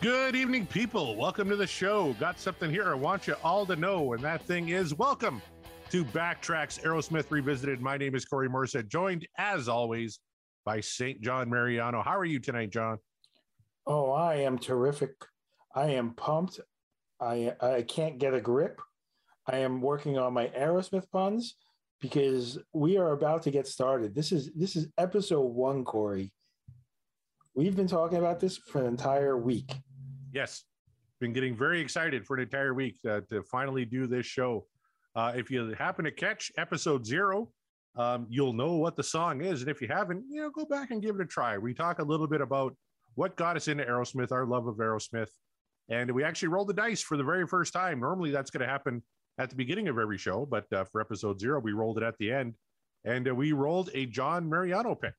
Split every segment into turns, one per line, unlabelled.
Good evening, people. Welcome to the show. Got something here I want you all to know, and that thing is welcome to Backtracks Aerosmith Revisited. My name is Corey Morissette, joined as always by St. John Mariano. How are you tonight, John?
Oh, I am terrific. I am pumped. I I can't get a grip. I am working on my Aerosmith puns because we are about to get started. This is this is episode one, Corey. We've been talking about this for an entire week.
Yes, been getting very excited for an entire week uh, to finally do this show. Uh, if you happen to catch episode zero, um, you'll know what the song is, and if you haven't, you know, go back and give it a try. We talk a little bit about what got us into Aerosmith, our love of Aerosmith, and we actually rolled the dice for the very first time. Normally, that's going to happen at the beginning of every show, but uh, for episode zero, we rolled it at the end, and uh, we rolled a John Mariano pick.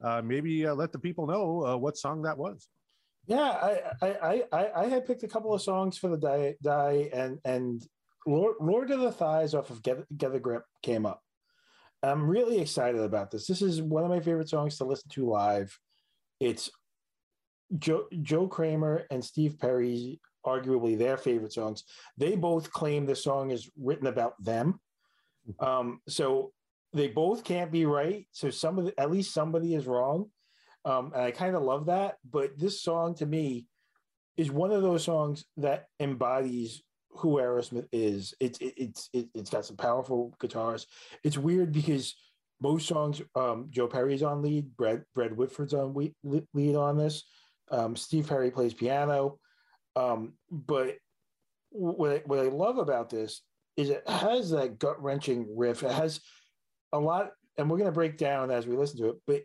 Uh, maybe uh, let the people know uh, what song that was.
Yeah, I, I, I, I had picked a couple of songs for the die, die and and Lord, Lord of the Thighs off of Get, Get the Grip came up. I'm really excited about this. This is one of my favorite songs to listen to live. It's Joe, Joe Kramer and Steve Perry, arguably their favorite songs. They both claim the song is written about them. Um, so they both can't be right. So some of the, at least somebody is wrong. Um, and I kind of love that. But this song to me is one of those songs that embodies who Aerosmith is. It's it, it's it, it's got some powerful guitars. It's weird because most songs, um, Joe Perry's on lead, Brad Brad Whitford's on lead on this. Um, Steve Perry plays piano, um, but what I, what I love about this is it has that gut wrenching riff. It has a lot, and we're going to break down as we listen to it. But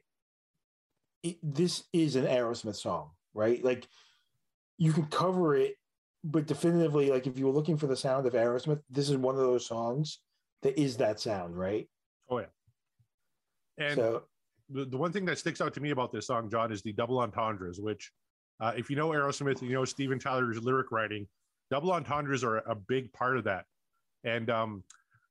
it, this is an Aerosmith song, right? Like you can cover it but definitively, like if you were looking for the sound of Aerosmith, this is one of those songs that is that sound, right?
Oh yeah. And so, the, the one thing that sticks out to me about this song, John, is the double entendres, which uh, if you know Aerosmith, you know Steven Tyler's lyric writing, double entendres are a big part of that. And um,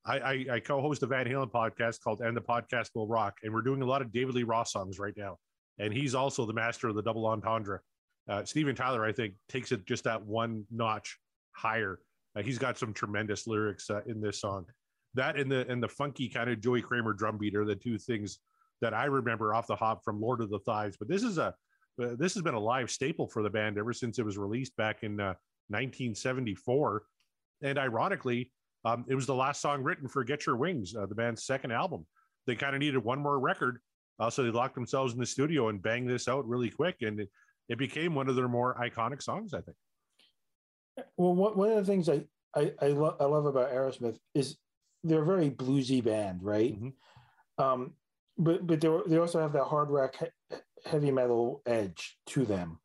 I, I, I, co-host a Van Halen podcast called "And the Podcast Will Rock," and we're doing a lot of David Lee Roth songs right now. And he's also the master of the double entendre. Uh, Steven Tyler, I think, takes it just that one notch higher. Uh, he's got some tremendous lyrics uh, in this song. That and the and the funky kind of Joey Kramer drum beat are the two things that I remember off the hop from Lord of the Thighs. But this is a uh, this has been a live staple for the band ever since it was released back in 1974. Uh, and ironically, um, it was the last song written for Get Your Wings, uh, the band's second album. They kind of needed one more record, so they locked themselves in the studio and banged this out really quick. And it, it became one of their more iconic songs, I think.
Well, one of the things I I, I, lo- I love about Aerosmith is they're a very bluesy band, right? Mm-hmm. Um, but but they they also have that hard rock he- heavy metal edge to them,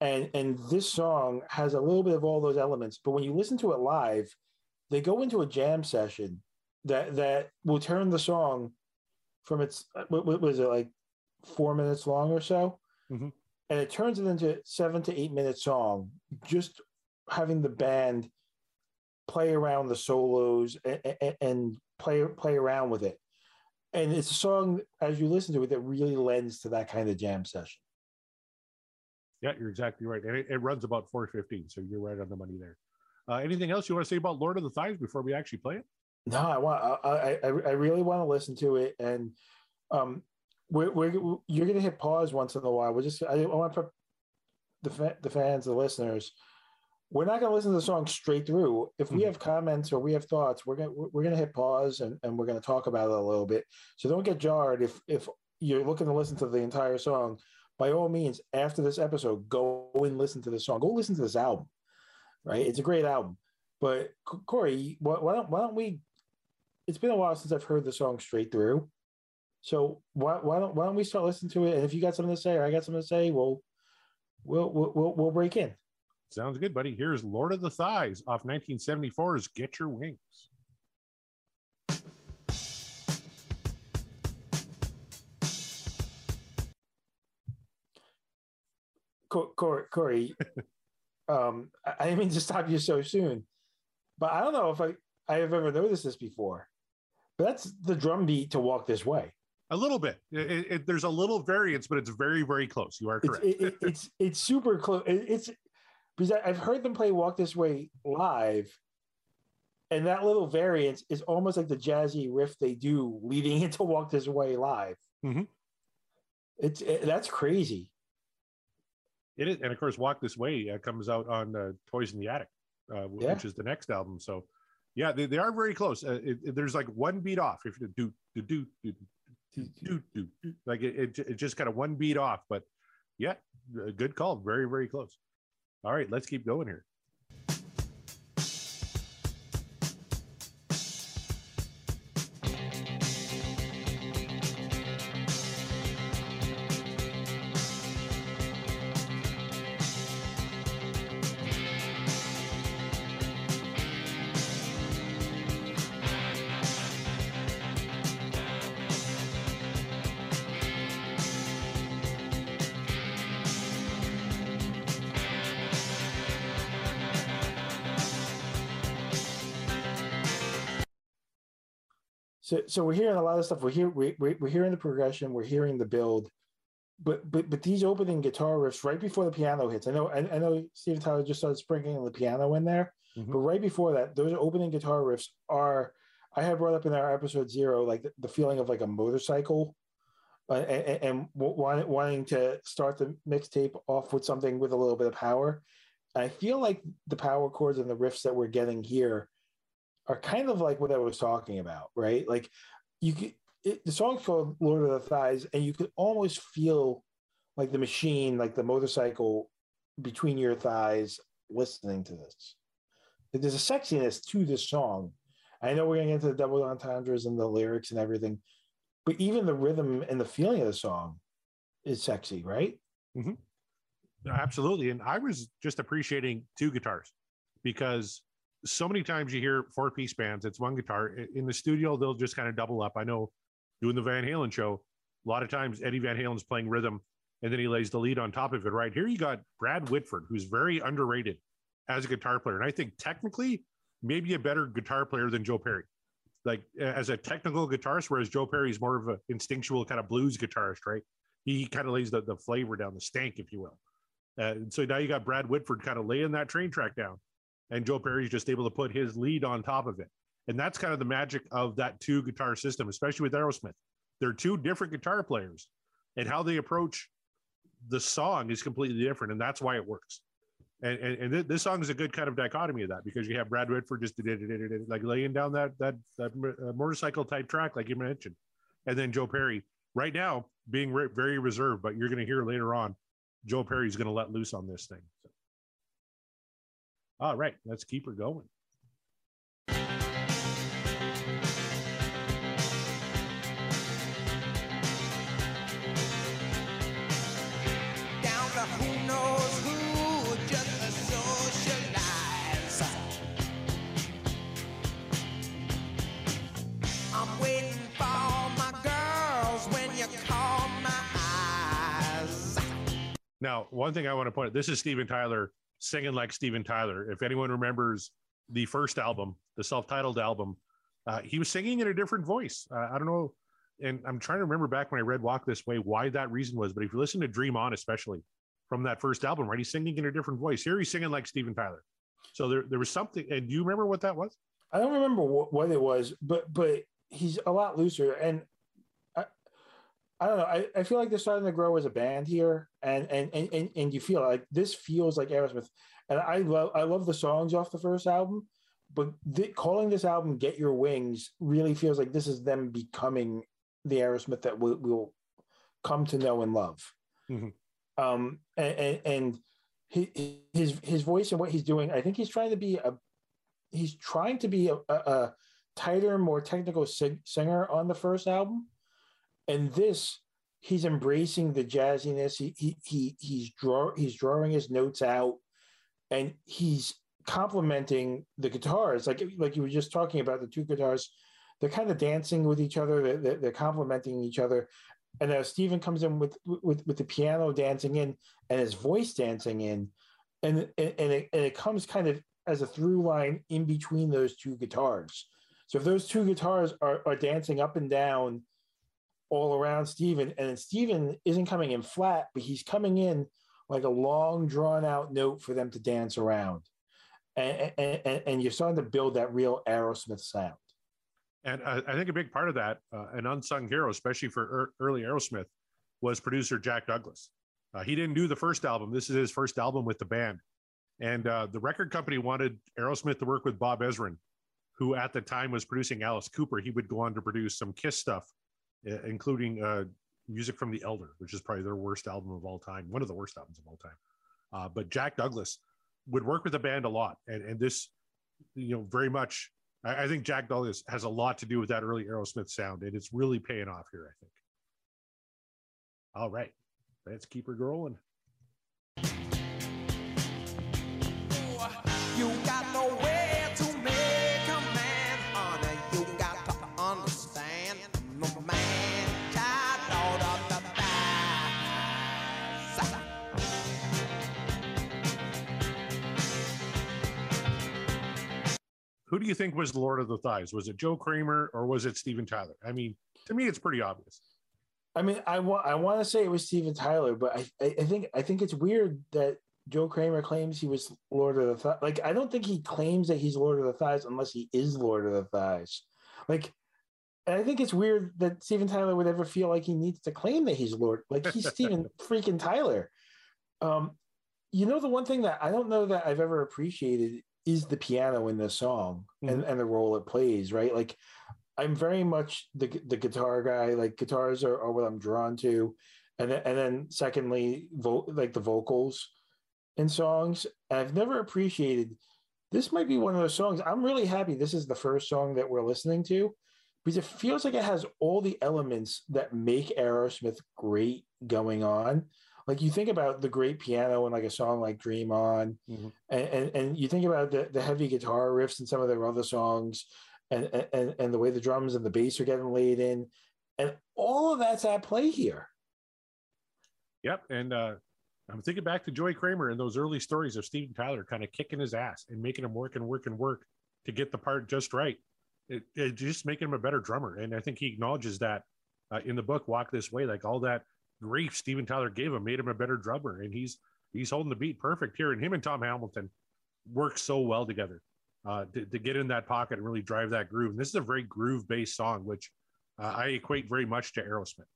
and and this song has a little bit of all those elements. But when you listen to it live, they go into a jam session that that will turn the song from its what, what was it like four minutes long or so. Mm-hmm and it turns it into seven to eight minute song just having the band play around the solos and, and, play play around with it and it's a song as you listen to it that really lends to that kind of jam session
yeah you're exactly right and it, it runs about 415 so you're right on the money there uh, anything else you want to say about lord of the thighs before we actually play it
no i want i i, I really want to listen to it and um we're, we're you're going to hit pause once in a while. We're just I, I want to the the fans, the listeners. We're not going to listen to the song straight through. If we mm-hmm. have comments or we have thoughts, we're going to, we're going to hit pause and, and we're going to talk about it a little bit. So don't get jarred if if you're looking to listen to the entire song. By all means, after this episode, go and listen to the song. Go listen to this album. Right, it's a great album. But Corey, why, why don't why don't we? It's been a while since I've heard the song straight through. So why, why don't why don't we start listening to it? And if you got something to say or I got something to say, we'll we'll we'll we'll break in.
Sounds good, buddy. Here's Lord of the Thighs off 1974's Get Your Wings.
Corey, Corey Um, I, didn't mean to stop you so soon, but I don't know if I I have ever noticed this before. But that's the drum beat to walk this way.
A little bit. It, it, there's a little variance, but it's very, very close. You are correct.
It's it, it's, it's super close. it's because I've heard them play "Walk This Way" live, and that little variance is almost like the jazzy riff they do leading into "Walk This Way" live.
Mm-hmm.
It's it, that's crazy.
It is, and of course, "Walk This Way" uh, comes out on uh, "Toys in the Attic," uh, yeah. which is the next album. So, yeah, they, they are very close. Uh, it, it, there's like one beat off. If you do do do do do do do, like it, it, it just kind of one beat off, but yeah, good call. Very very close. All right, let's keep going here.
So, so we're hearing a lot of stuff. We're here, we, we're hearing the progression. We're hearing the build, but but but these opening guitar riffs right before the piano hits. I know I, I know Steven Tyler just started sprinkling the piano in there, mm-hmm. but right before that, those opening guitar riffs are. I had brought up in our episode zero, like the, the feeling of like a motorcycle, uh, and, and wanting, wanting to start the mixtape off with something with a little bit of power. I feel like the power chords and the riffs that we're getting here are kind of like what I was talking about, right? Like you could, it, the song's called Lord of the Thighs, and you could almost feel like the machine, like the motorcycle between your thighs listening to this. There's a sexiness to this song. I know we're going to get into the double entendres and the lyrics and everything, but even the rhythm and the feeling of the song is sexy, right?
Mm-hmm. Absolutely. And I was just appreciating two guitars because so many times you hear four piece bands, it's one guitar. In the studio, they'll just kind of double up. I know doing the Van Halen show, a lot of times Eddie Van Halen's playing rhythm and then he lays the lead on top of it. Right here, you got Brad Whitford, who's very underrated as a guitar player. And I think technically, maybe a better guitar player than Joe Perry. Like as a technical guitarist, whereas Joe Perry is more of an instinctual kind of blues guitarist, right? He kind of lays the, the flavor down, the stank, if you will. Uh, so now you got Brad Whitford kind of laying that train track down and Joe Perry's just able to put his lead on top of it. And that's kind of the magic of that two guitar system, especially with Aerosmith. They're two different guitar players, and how they approach the song is completely different, and that's why it works. And and, and this song is a good kind of dichotomy of that because you have Brad Whitford just like laying down that that that uh, motorcycle type track, like you mentioned, and then Joe Perry right now being very reserved, but you're going to hear later on, Joe Perry's going to let loose on this thing. All right, let's keep her going. Now, one thing I want to point out this is Steven Tyler singing like Steven Tyler. If anyone remembers the first album, the self-titled album, uh, he was singing in a different voice. Uh, I don't know, and I'm trying to remember back when I read Walk This Way why that reason was. But if you listen to Dream On, especially from that first album, right, he's singing in a different voice. Here he's singing like Steven Tyler. So there, there was something. And do you remember what that was?
I don't remember what, what it was, but but he's a lot looser, and I don't know. I, I feel like they're starting to grow as a band here, and and and and, you feel like this feels like Aerosmith, and I love I love the songs off the first album, but the, calling this album "Get Your Wings" really feels like this is them becoming the Aerosmith that we'll, we'll come to know and love. Mm-hmm. Um, and, and, and his his voice and what he's doing, I think he's trying to be a he's trying to be a, a, a tighter, more technical singer on the first album and this he's embracing the jazziness. He he, he he's draw he's drawing his notes out and he's complementing the guitars. Like like you were just talking about the two guitars they're kind of dancing with each other. They're, they're complementing each other. And uh, as Stephen comes in with with with the piano dancing in and his voice dancing in. And and, and, it, and it comes kind of as a through line in between those two guitars. So if those two guitars are, are dancing up and down all around Steven, and Steven isn't coming in flat, but he's coming in like a long drawn out note for them to dance around. And, and, and you're starting to build that real Aerosmith sound.
And I, think a big part of that, uh, an unsung hero, especially for er, early Aerosmith, was producer Jack Douglas. Uh, he didn't do the first album. This is his first album with the band. And uh, the record company wanted Aerosmith to work with Bob Ezrin, who at the time was producing Alice Cooper. He would go on to produce some Kiss stuff, including uh, music from The Elder, which is probably their worst album of all time, one of the worst albums of all time. Uh, but Jack Douglas would work with the band a lot. And, and this, you know, very much, I, I think Jack Douglas has a lot to do with that early Aerosmith sound. And it's really paying off here, I think. All right, let's keep her rolling. Who do you think was the Lord of the Thighs? Was it Joe Kramer or was it Steven Tyler? I mean, to me, it's pretty obvious.
I mean, I want I want to say it was Steven Tyler, but I, I think I think it's weird that Joe Kramer claims he was Lord of the Thighs. Like, I don't think he claims that he's Lord of the Thighs unless he is Lord of the Thighs. Like, and I think it's weird that Steven Tyler would ever feel like he needs to claim that he's Lord. Like, he's Steven freaking Tyler. Um, you know, the one thing that I don't know that I've ever appreciated is the piano in the song mm-hmm. and, and the role it plays, right? Like, I'm very much the the guitar guy. Like guitars are, are what I'm drawn to, and then, and then secondly, vo- like the vocals in songs. And I've never appreciated. This might be one of those songs. I'm really happy. This is the first song that we're listening to because it feels like it has all the elements that make Aerosmith great going on. Like you think about the great piano and like a song like Dream On, mm-hmm. and, and, and you think about the, the heavy guitar riffs in some of their other songs, and, and and the way the drums and the bass are getting laid in, and all of that's at play here.
Yep, and uh, I'm thinking back to Joey Kramer and those early stories of Steven Tyler kind of kicking his ass and making him work and work and work to get the part just right. It, it just making him a better drummer, and I think he acknowledges that uh, in the book "Walk This Way." Like all that grief Steven Tyler gave him made him a better drummer, and he's he's holding the beat perfect here. And him and Tom Hamilton work so well together uh, to, to, get in that pocket and really drive that groove. And this is a very groove based song, which uh, I equate very much to Aerosmith.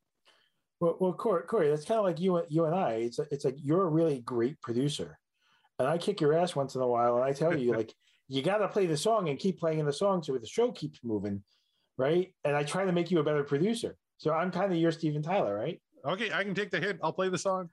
Well, well, Corey, Corey that's kind of like you, you and I. It's it's like you're a really great producer, and I kick your ass once in a while, and I tell you like you got to play the song and keep playing the song so the show keeps moving, right? And I try to make you a better producer. So I'm kind of your Steven Tyler, right?
Okay, I can take the hit. I'll play the song.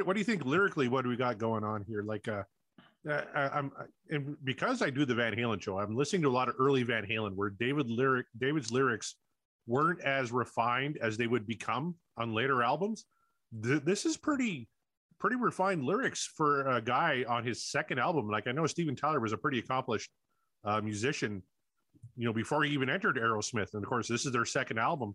What what do you think lyrically? What do we got going on here? Like, uh, I, am and because I do the Van Halen show, I'm listening to a lot of early Van Halen where David lyric David's lyrics weren't as refined as they would become on later albums. Th- this is pretty pretty refined lyrics for a guy on his second album. Like I know Steven Tyler was a pretty accomplished uh, musician, you know, before he even entered Aerosmith, and of course this is their second album.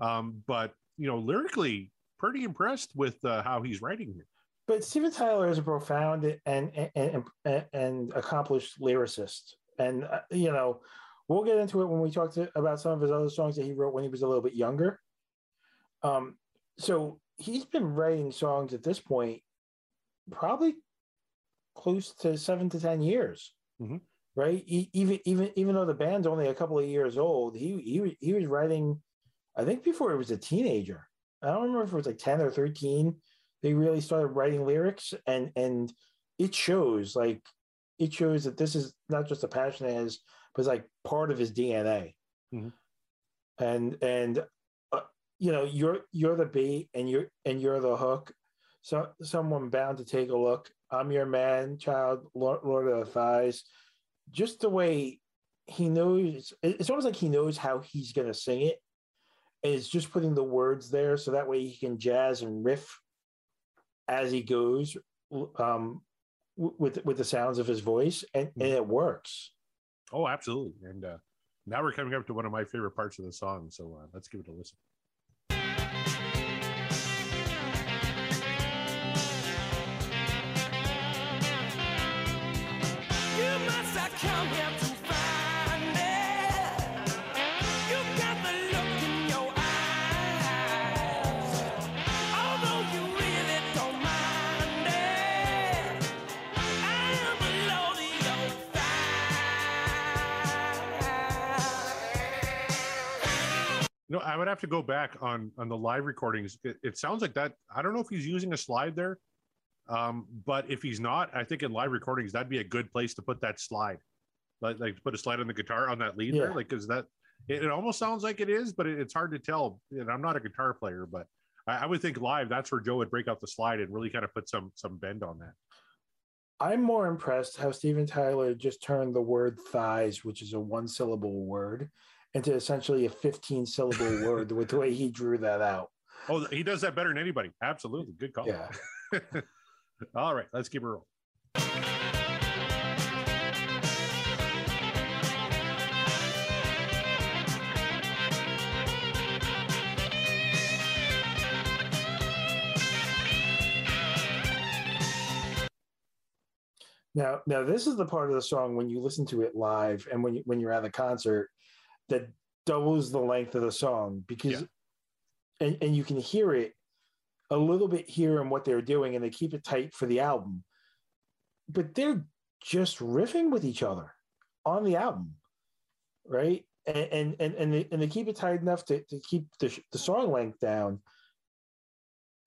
Um, but you know, lyrically, pretty impressed with uh, how he's writing here.
But Steven Tyler is a profound and and and, and accomplished lyricist, and uh, you know we'll get into it when we talk to, about some of his other songs that he wrote when he was a little bit younger. Um, so he's been writing songs at this point, probably close to seven to ten years, mm-hmm. right? He, even even even though the band's only a couple of years old, he he he was writing, I think before he was a teenager. I don't remember if it was like 10 or 13. They really started writing lyrics and and it shows like it shows that this is not just a passion he has, but it's like part of his DNA. Mm-hmm. And and uh, you know you're you're the bait and you're and you're the hook so someone bound to take a look i'm your man child lord, lord of the thighs just the way he knows it's almost like he knows how he's going to sing it it's just putting the words there so that way he can jazz and riff as he goes um, with with the sounds of his voice and, and it works.
Oh absolutely. And uh, now we're coming up to one of my favorite parts of the song so uh, let's give it a listen You know, I would have to go back on on the live recordings. It, it sounds like that. I don't know if he's using a slide there, um, but if he's not, I think in live recordings that'd be a good place to put that slide, like like put a slide on the guitar on that lead yeah. there, like because that it, it, almost sounds like it is, but it, it's hard to tell. And I'm not a guitar player, but I, I would think live that's where Joe would break out the slide and really kind of put some some bend on that.
I'm more impressed how Steven Tyler just turned the word thighs, which is a one syllable word, into essentially a 15 syllable word with the way he drew that out.
Oh, he does that better than anybody. Absolutely. Good call.
Yeah.
All right, let's keep it rolling.
Now, now this is the part of the song when you listen to it live and when you, when you're at the concert that doubles the length of the song because, yeah. and and you can hear it a little bit here in what they're doing, and they keep it tight for the album, but they're just riffing with each other on the album, right? And and and they, and they keep it tight enough to, to keep the, the song length down.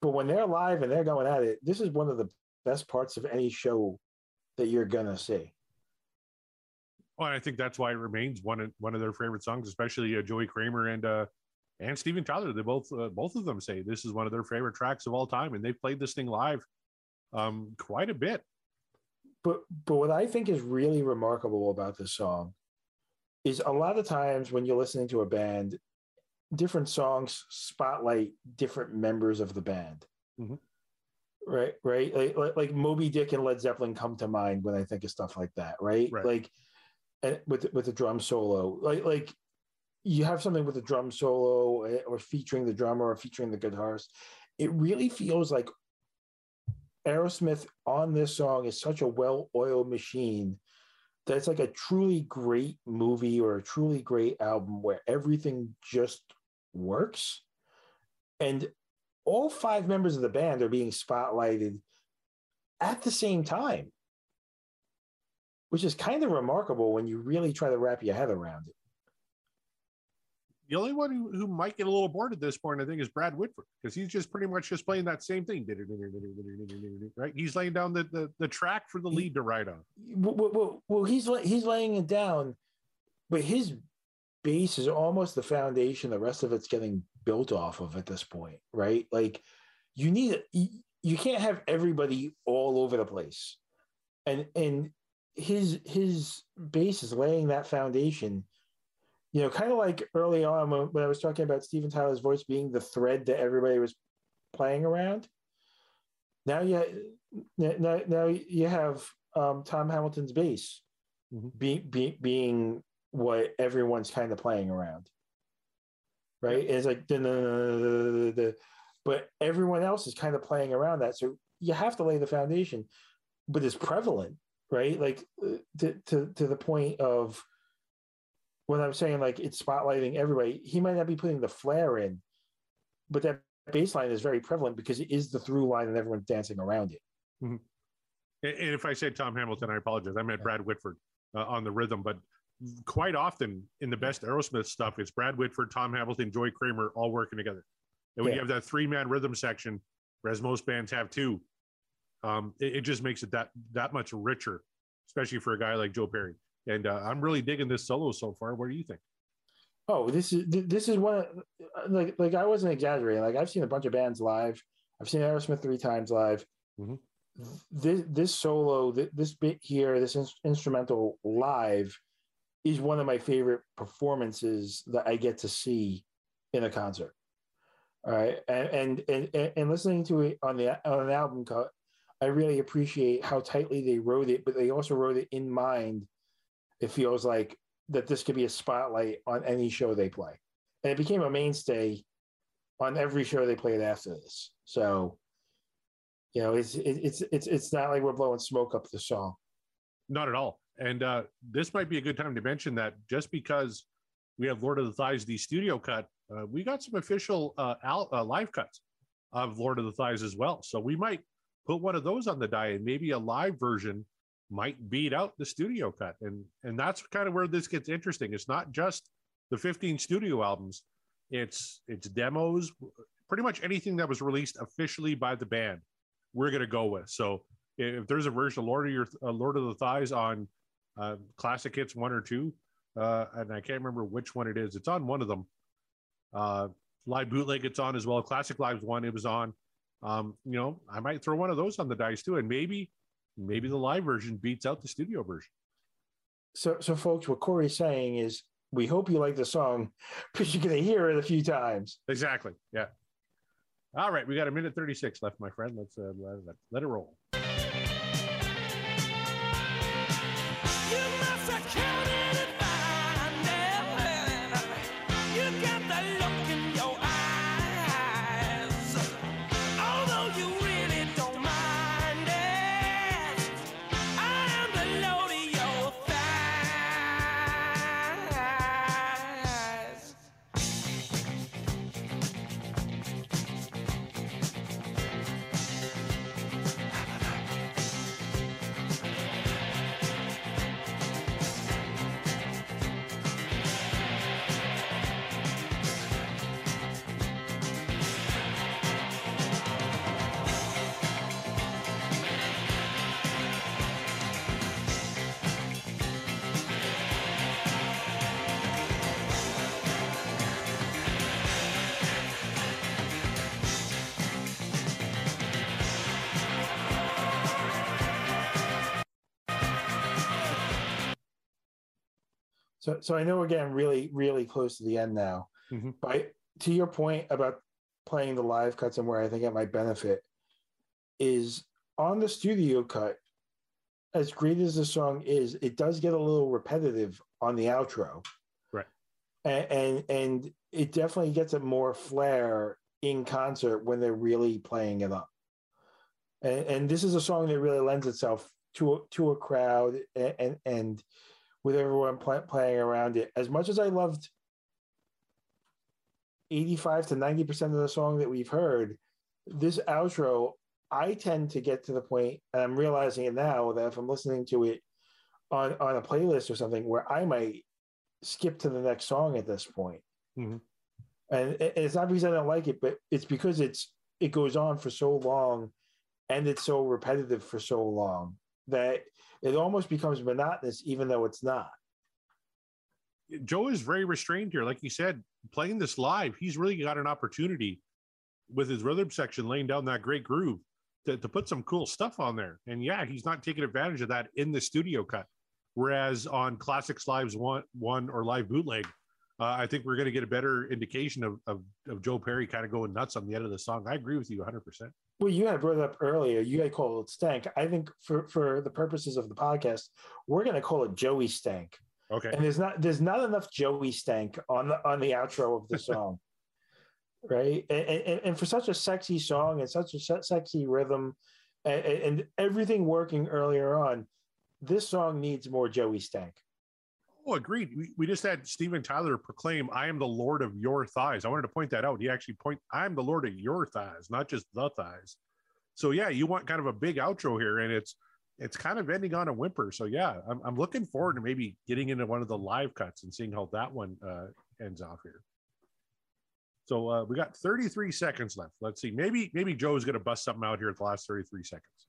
But when they're live and they're going at it, this is one of the best parts of any show that you're gonna see.
Well, I think that's why it remains one of one of their favorite songs, especially uh, Joey Kramer and uh, and Steven Tyler. They both uh, both of them say this is one of their favorite tracks of all time, and they've played this thing live um, quite a bit.
But but what I think is really remarkable about this song is a lot of times when you're listening to a band, different songs spotlight different members of the band. Mm-hmm right right like, like, like moby dick and led zeppelin come to mind when i think of stuff like that right, right. like with with the drum solo. Like like you have something with a drum solo eh, or featuring the drummer or featuring the guitarist. It really feels like aerosmith on this song is such a well-oiled machine that it's like a truly great movie or a truly great album where everything just works. And all five members of the band are being spotlighted at the same time, which is kind of remarkable when you really try to wrap your head around it.
The only one who, who might get a little bored at this point, I think, is Brad Whitford, because he's just pretty much just playing that same thing. Right? He's laying down the, the, the track for the lead to ride on.
Well, well, well, he's he's laying it down, but his base is almost the foundation. The rest of it's getting built off of at this point, right? Like you need you can't have everybody all over the place. And and his his base is laying that foundation. You know, kind of like early on when, when I was talking about Steven Tyler's voice being the thread that everybody was playing around. Now you now, now you have um, Tom Hamilton's bass mm-hmm. be, be, being what everyone's kind of playing around right? It's like the but everyone else is kind of playing around that. So you have to lay the foundation, but it's prevalent, right? Like uh, to to to the point of when I'm saying like it's spotlighting everybody. He might not be putting the flair in, but that bass line is very prevalent because it is the through line and everyone's dancing around it. Mm-hmm.
And if I said Tom Hamilton, I apologize. I meant Brad Whitford uh, on the rhythm, but quite often in the best Aerosmith stuff, it's Brad Whitford, Tom Hamilton, Joey Kramer all working together. And when yeah. you have that three man rhythm section, whereas most bands have two, um, it, it, just makes it that that much richer, especially for a guy like Joe Perry. And uh, I'm really digging this solo so far. What do you think?
Oh, this is this is one like like I wasn't exaggerating. Like I've seen a bunch of bands live. I've seen Aerosmith three times live. Mm-hmm. This this solo, this bit here, this in- instrumental live, is one of my favorite performances that I get to see in a concert. All right, and and and, and listening to it on the on an album cut, I really appreciate how tightly they wrote it, but they also wrote it in mind. It feels like that this could be a spotlight on any show they play, and it became a mainstay on every show they played after this. So, you know, it's it's it's it's not like we're blowing smoke up the song.
Not at all. And uh, this might be a good time to mention that just because we have Lord of the Thighs, the studio cut, uh, we got some official uh, al- uh, live cuts of Lord of the Thighs as well. So we might put one of those on the die, and maybe a live version might beat out the studio cut. And and that's kind of where this gets interesting. It's not just the 15 studio albums; it's it's demos, pretty much anything that was released officially by the band. We're gonna go with. So if there's a version of Lord of your uh, Lord of the Thighs on uh, Classic Hits one or two, uh, and I can't remember which one it is. It's on one of them. Uh, live bootleg, it's on as well. Classic Lives one, it was on. Um, you know, I might throw one of those on the dice too, and maybe, maybe the live version beats out the studio version.
So, so folks, what Corey's saying is, we hope you like the song because you're going to hear it a few times.
Exactly. Yeah. All right, we got a minute thirty six left, my friend. Let's uh, let, let it roll.
So, so I know getting really, really close to the end now. Mm-hmm. But to your point about playing the live cuts and where I think it might benefit is on the studio cut. As great as the song is, it does get a little repetitive on the outro,
right?
And and, and it definitely gets a more flair in concert when they're really playing it up. And, and this is a song that really lends itself to a, to a crowd and, and, and with everyone play, playing around it. As much as I loved 85 to 90% of the song that we've heard, this outro, I tend to get to the point, and I'm realizing it now that if I'm listening to it on, on a playlist or something, where I might skip to the next song at this point. Mm-hmm. And it's not because I don't like it, but it's because it's it goes on for so long and it's so repetitive for so long that it almost becomes monotonous, even though it's not.
Joe is very restrained here. Like you said, playing this live, he's really got an opportunity with his rhythm section laying down that great groove to, to put some cool stuff on there. And yeah, he's not taking advantage of that in the studio cut. Whereas on Classics Lives one, one or live bootleg, uh, I think we're going to get a better indication of, of, of Joe Perry kind of going nuts on the end of the song. I agree with you 100%.
Well, you had brought up earlier, you had called it stank. I think for, for the purposes of the podcast, we're going to call it Joey Stank.
Okay.
And there's not there's not enough Joey Stank on the on the outro of the song. right? And, and, and, for such a sexy song and such a sexy rhythm and, and everything working earlier on, this song needs more Joey Stank.
Oh, agreed. We, we just had Steven Tyler proclaim, I am the Lord of your thighs. I wanted to point that out. He actually point, I am the Lord of your thighs, not just the thighs. So yeah, you want kind of a big outro here, and it's it's kind of ending on a whimper. So yeah, I'm, I'm looking forward to maybe getting into one of the live cuts and seeing how that one uh, ends off here. So uh, we got 33 seconds left. Let's see. Maybe maybe Joe's going to bust something out here at the last 33 seconds.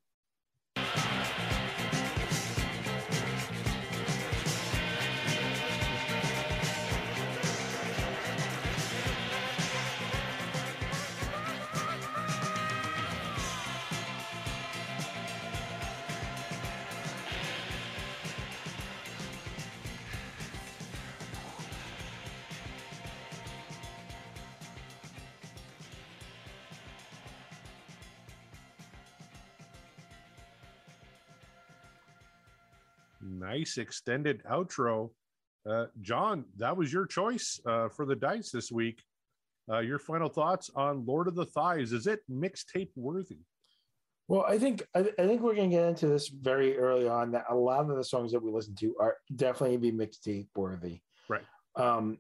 Nice extended outro. Uh, John, that was your choice uh, for the dice this week. Uh, your final thoughts on Lord of the Thighs? Is it mixtape worthy?
Well, I think I, I think we're going to get into this very early on. That a lot of the songs that we listen to are definitely be mixtape worthy.
Right.
Um,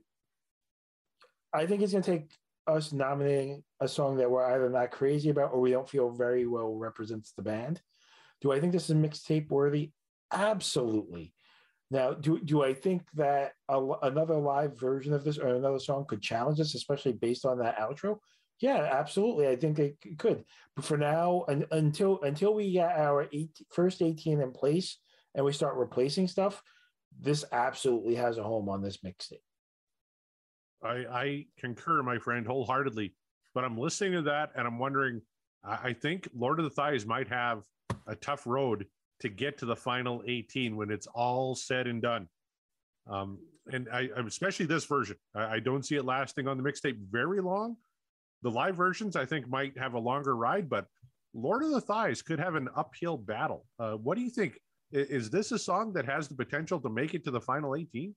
I think it's going to take us nominating a song that we're either not crazy about or we don't feel very well represents the band. Do I think this is mixtape worthy? Absolutely. Now, do, do I think that a, another live version of this or another song could challenge us, especially based on that outro? Yeah, absolutely. I think it could. But for now, un, until until we get our first 18 in place and we start replacing stuff, this absolutely has a home on this mixtape.
I, I concur, my friend, wholeheartedly. But I'm listening to that and I'm wondering, I think Lord of the Thighs might have a tough road to get to the final 18 when it's all said and done. Um, and I, especially this version, I, I don't see it lasting on the mixtape very long. The live versions, I think, might have a longer ride, but Lord of the Thighs could have an uphill battle. Uh, what do you think? Is this a song that has the potential to make it to the final 18?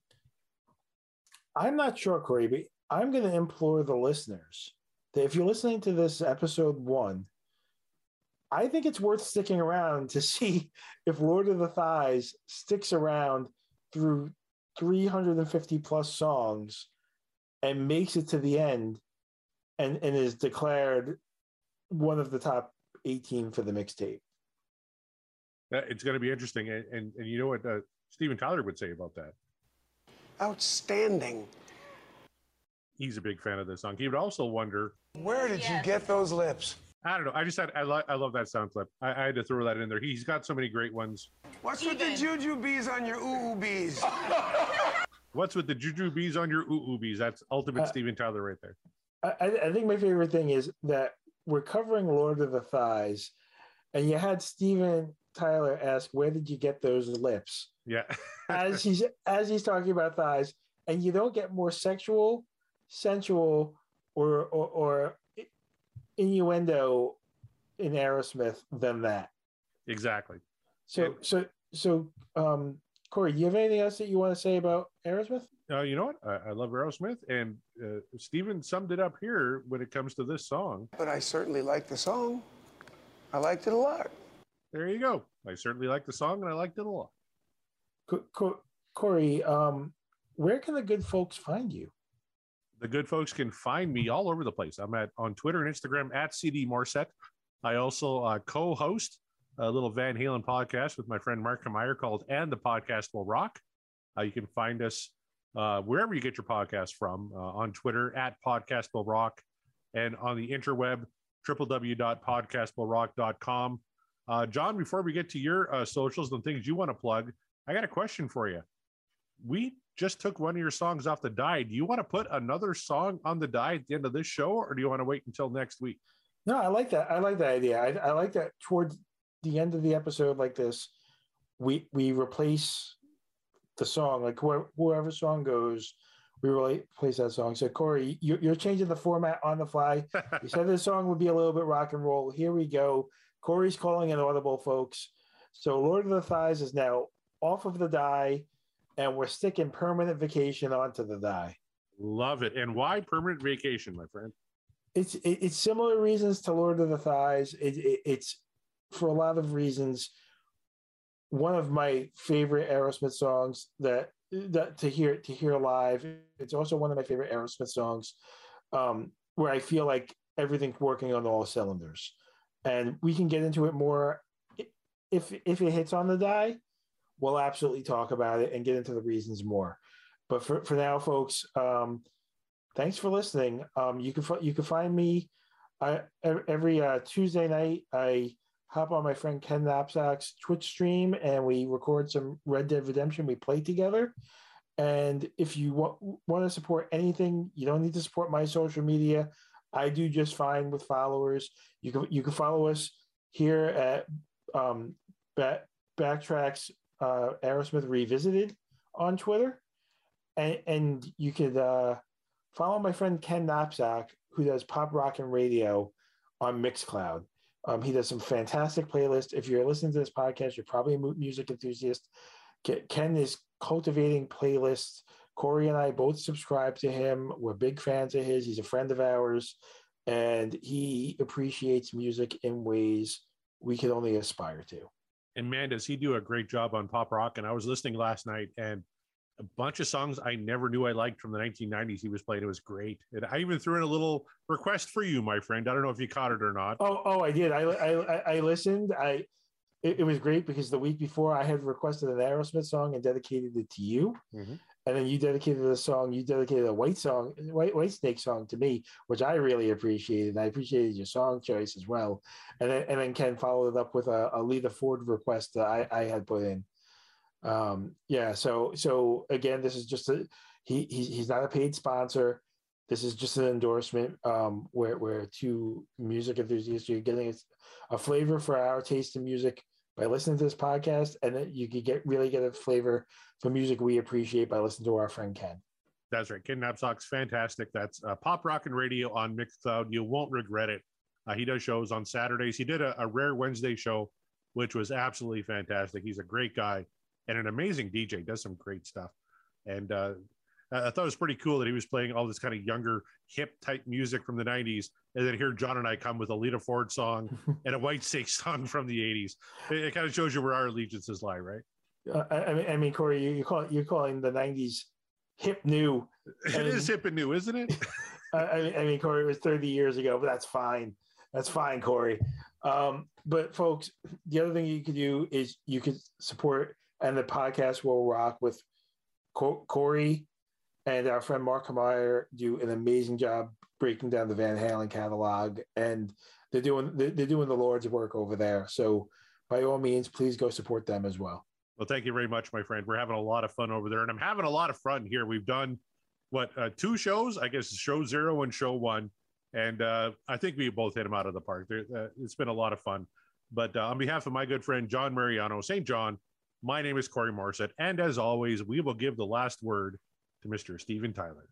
I'm not sure, Corey, I'm going to implore the listeners that if you're listening to this episode one, I think it's worth sticking around to see if Lord of the Thighs sticks around through 350 plus songs and makes it to the end and, and is declared one of the top 18 for the mixtape.
It's going to be interesting. And, and, and you know what uh, Steven Tyler would say about that?
Outstanding.
He's a big fan of this song. He would also wonder
where did yes. you get those lips?
I don't know. I just had I love I love that sound clip. I, I, had to throw that in there. He's got so many great ones.
What's with the juju bees on your ooh bees?
What's with the juju bees on your ooh bees? That's ultimate uh, Steven Tyler right there.
I, I think my favorite thing is that we're covering Lord of the Thighs, and you had Steven Tyler ask, "Where did you get those lips?"
Yeah.
as he's as he's talking about thighs, and you don't get more sexual, sensual, or or, or innuendo in Aerosmith than that.
Exactly.
So so so um Corey, do you have anything else that you want to say about Aerosmith?
Uh, you know what? I, I love Aerosmith, and uh, Steven summed it up here when it comes to this song.
But I certainly like the song. I liked it a lot.
There you go. I certainly like the song, and I liked it a lot.
Corey, um, where can the good folks find you?
The good folks can find me all over the place. I'm at on Twitter and Instagram at CD Morset. I also uh, co-host a little Van Halen podcast with my friend Mark Meyer called "And the Podcast Will Rock." Uh, you can find us uh, wherever you get your podcast from uh, on Twitter at Podcast Will Rock and on the interweb www.podcastwillrock.com. Uh, John, before we get to your uh, socials and things you want to plug, I got a question for you. We just took one of your songs off the die. Do you want to put another song on the die at the end of this show, or do you want to wait until next week?
No, I like that. I like that idea. I, I like that towards the end of the episode, like this, we we replace the song, like wh- whoever song goes, we replace that song. So Corey, you, you're changing the format on the fly. you said this song would be a little bit rock and roll. Here we go. Corey's calling an audible, folks. So Lord of the Thighs is now off of the die and we're sticking permanent vacation onto the die.
Love it. And why permanent vacation, my friend?
It's it, it's similar reasons to Lord of the Thighs. It, it, it's for a lot of reasons one of my favorite Aerosmith songs that that to hear to hear live. It's also one of my favorite Aerosmith songs um, where I feel like everything's working on all cylinders. And we can get into it more if if it hits on the die we'll absolutely talk about it and get into the reasons more. But for, for now, folks, um, thanks for listening. Um, you can you can find me I, every uh, Tuesday night. I hop on my friend Ken Knapsack's Twitch stream and we record some Red Dead Redemption. We play together. And if you want, want to support anything, you don't need to support my social media. I do just fine with followers. You can you can follow us here at um, back, Backtracks uh, Aerosmith Revisited on Twitter. And, and you could uh, follow my friend Ken Napzok, who does pop rock and radio on Mixcloud. Um, he does some fantastic playlists. If you're listening to this podcast, you're probably a music enthusiast. Ken is cultivating playlists. Corey and I both subscribe to him. We're big fans of his. He's a friend of ours, and he appreciates music in ways we can only aspire to.
And man, does he do a great job on pop rock? And I was listening last night, and a bunch of songs I never knew I liked from the 1990s he was playing. It was great. And I even threw in a little request for you, my friend. I don't know if you caught it or not.
Oh, oh, I did. I I, I listened. I it, it was great because the week before I had requested an Aerosmith song and dedicated it to you. Mm-hmm. And then you dedicated a song, you dedicated a white song, white white snake song to me, which I really appreciated. And I appreciated your song choice as well. And then, and then Ken followed it up with a, a Lita Ford request that I, I had put in um yeah so so again this is just a he, he he's not a paid sponsor this is just an endorsement um where where two music enthusiasts you're getting a flavor for our taste in music by listening to this podcast and you could get really get a flavor for music we appreciate by listening to our friend ken.
That's right. Ken napzok's fantastic. That's uh, pop rock and radio on mixcloud. You won't regret it. Uh, he does shows on saturdays. He did a, a rare wednesday show which was absolutely fantastic. He's a great guy and an amazing DJ. Does some great stuff, and uh, I thought it was pretty cool that he was playing all this kind of younger, hip type music from the '90s, and then here John and I come with a Lita Ford song and a Whitesnake song from the '80s. It, it, kind of shows you where our allegiances lie, right?
Uh, I mean, I mean, Corey, you, you call you're calling the '90s hip new.
it is hip and new, isn't it?
I, mean, I mean, Corey, it was 30 years ago, but that's fine. That's fine, Corey. Um, but folks, the other thing you could do is you could support and the podcast will rock with Corey and our friend Mark Meyer do an amazing job breaking down the Van Halen catalog, and they're doing they're doing the Lord's work over there. So by all means, please go support them as well.
Well, thank you very much, my friend. We're having a lot of fun over there, and I'm having a lot of fun here. We've done what uh, two shows, I guess, show zero and show one, and uh, I think we both hit them out of the park. Uh, it's been a lot of fun. But uh, on behalf of my good friend John Mariano, St. John, my name is Corey Morissette, and as always, we will give the last word to Mr. Steven Tyler.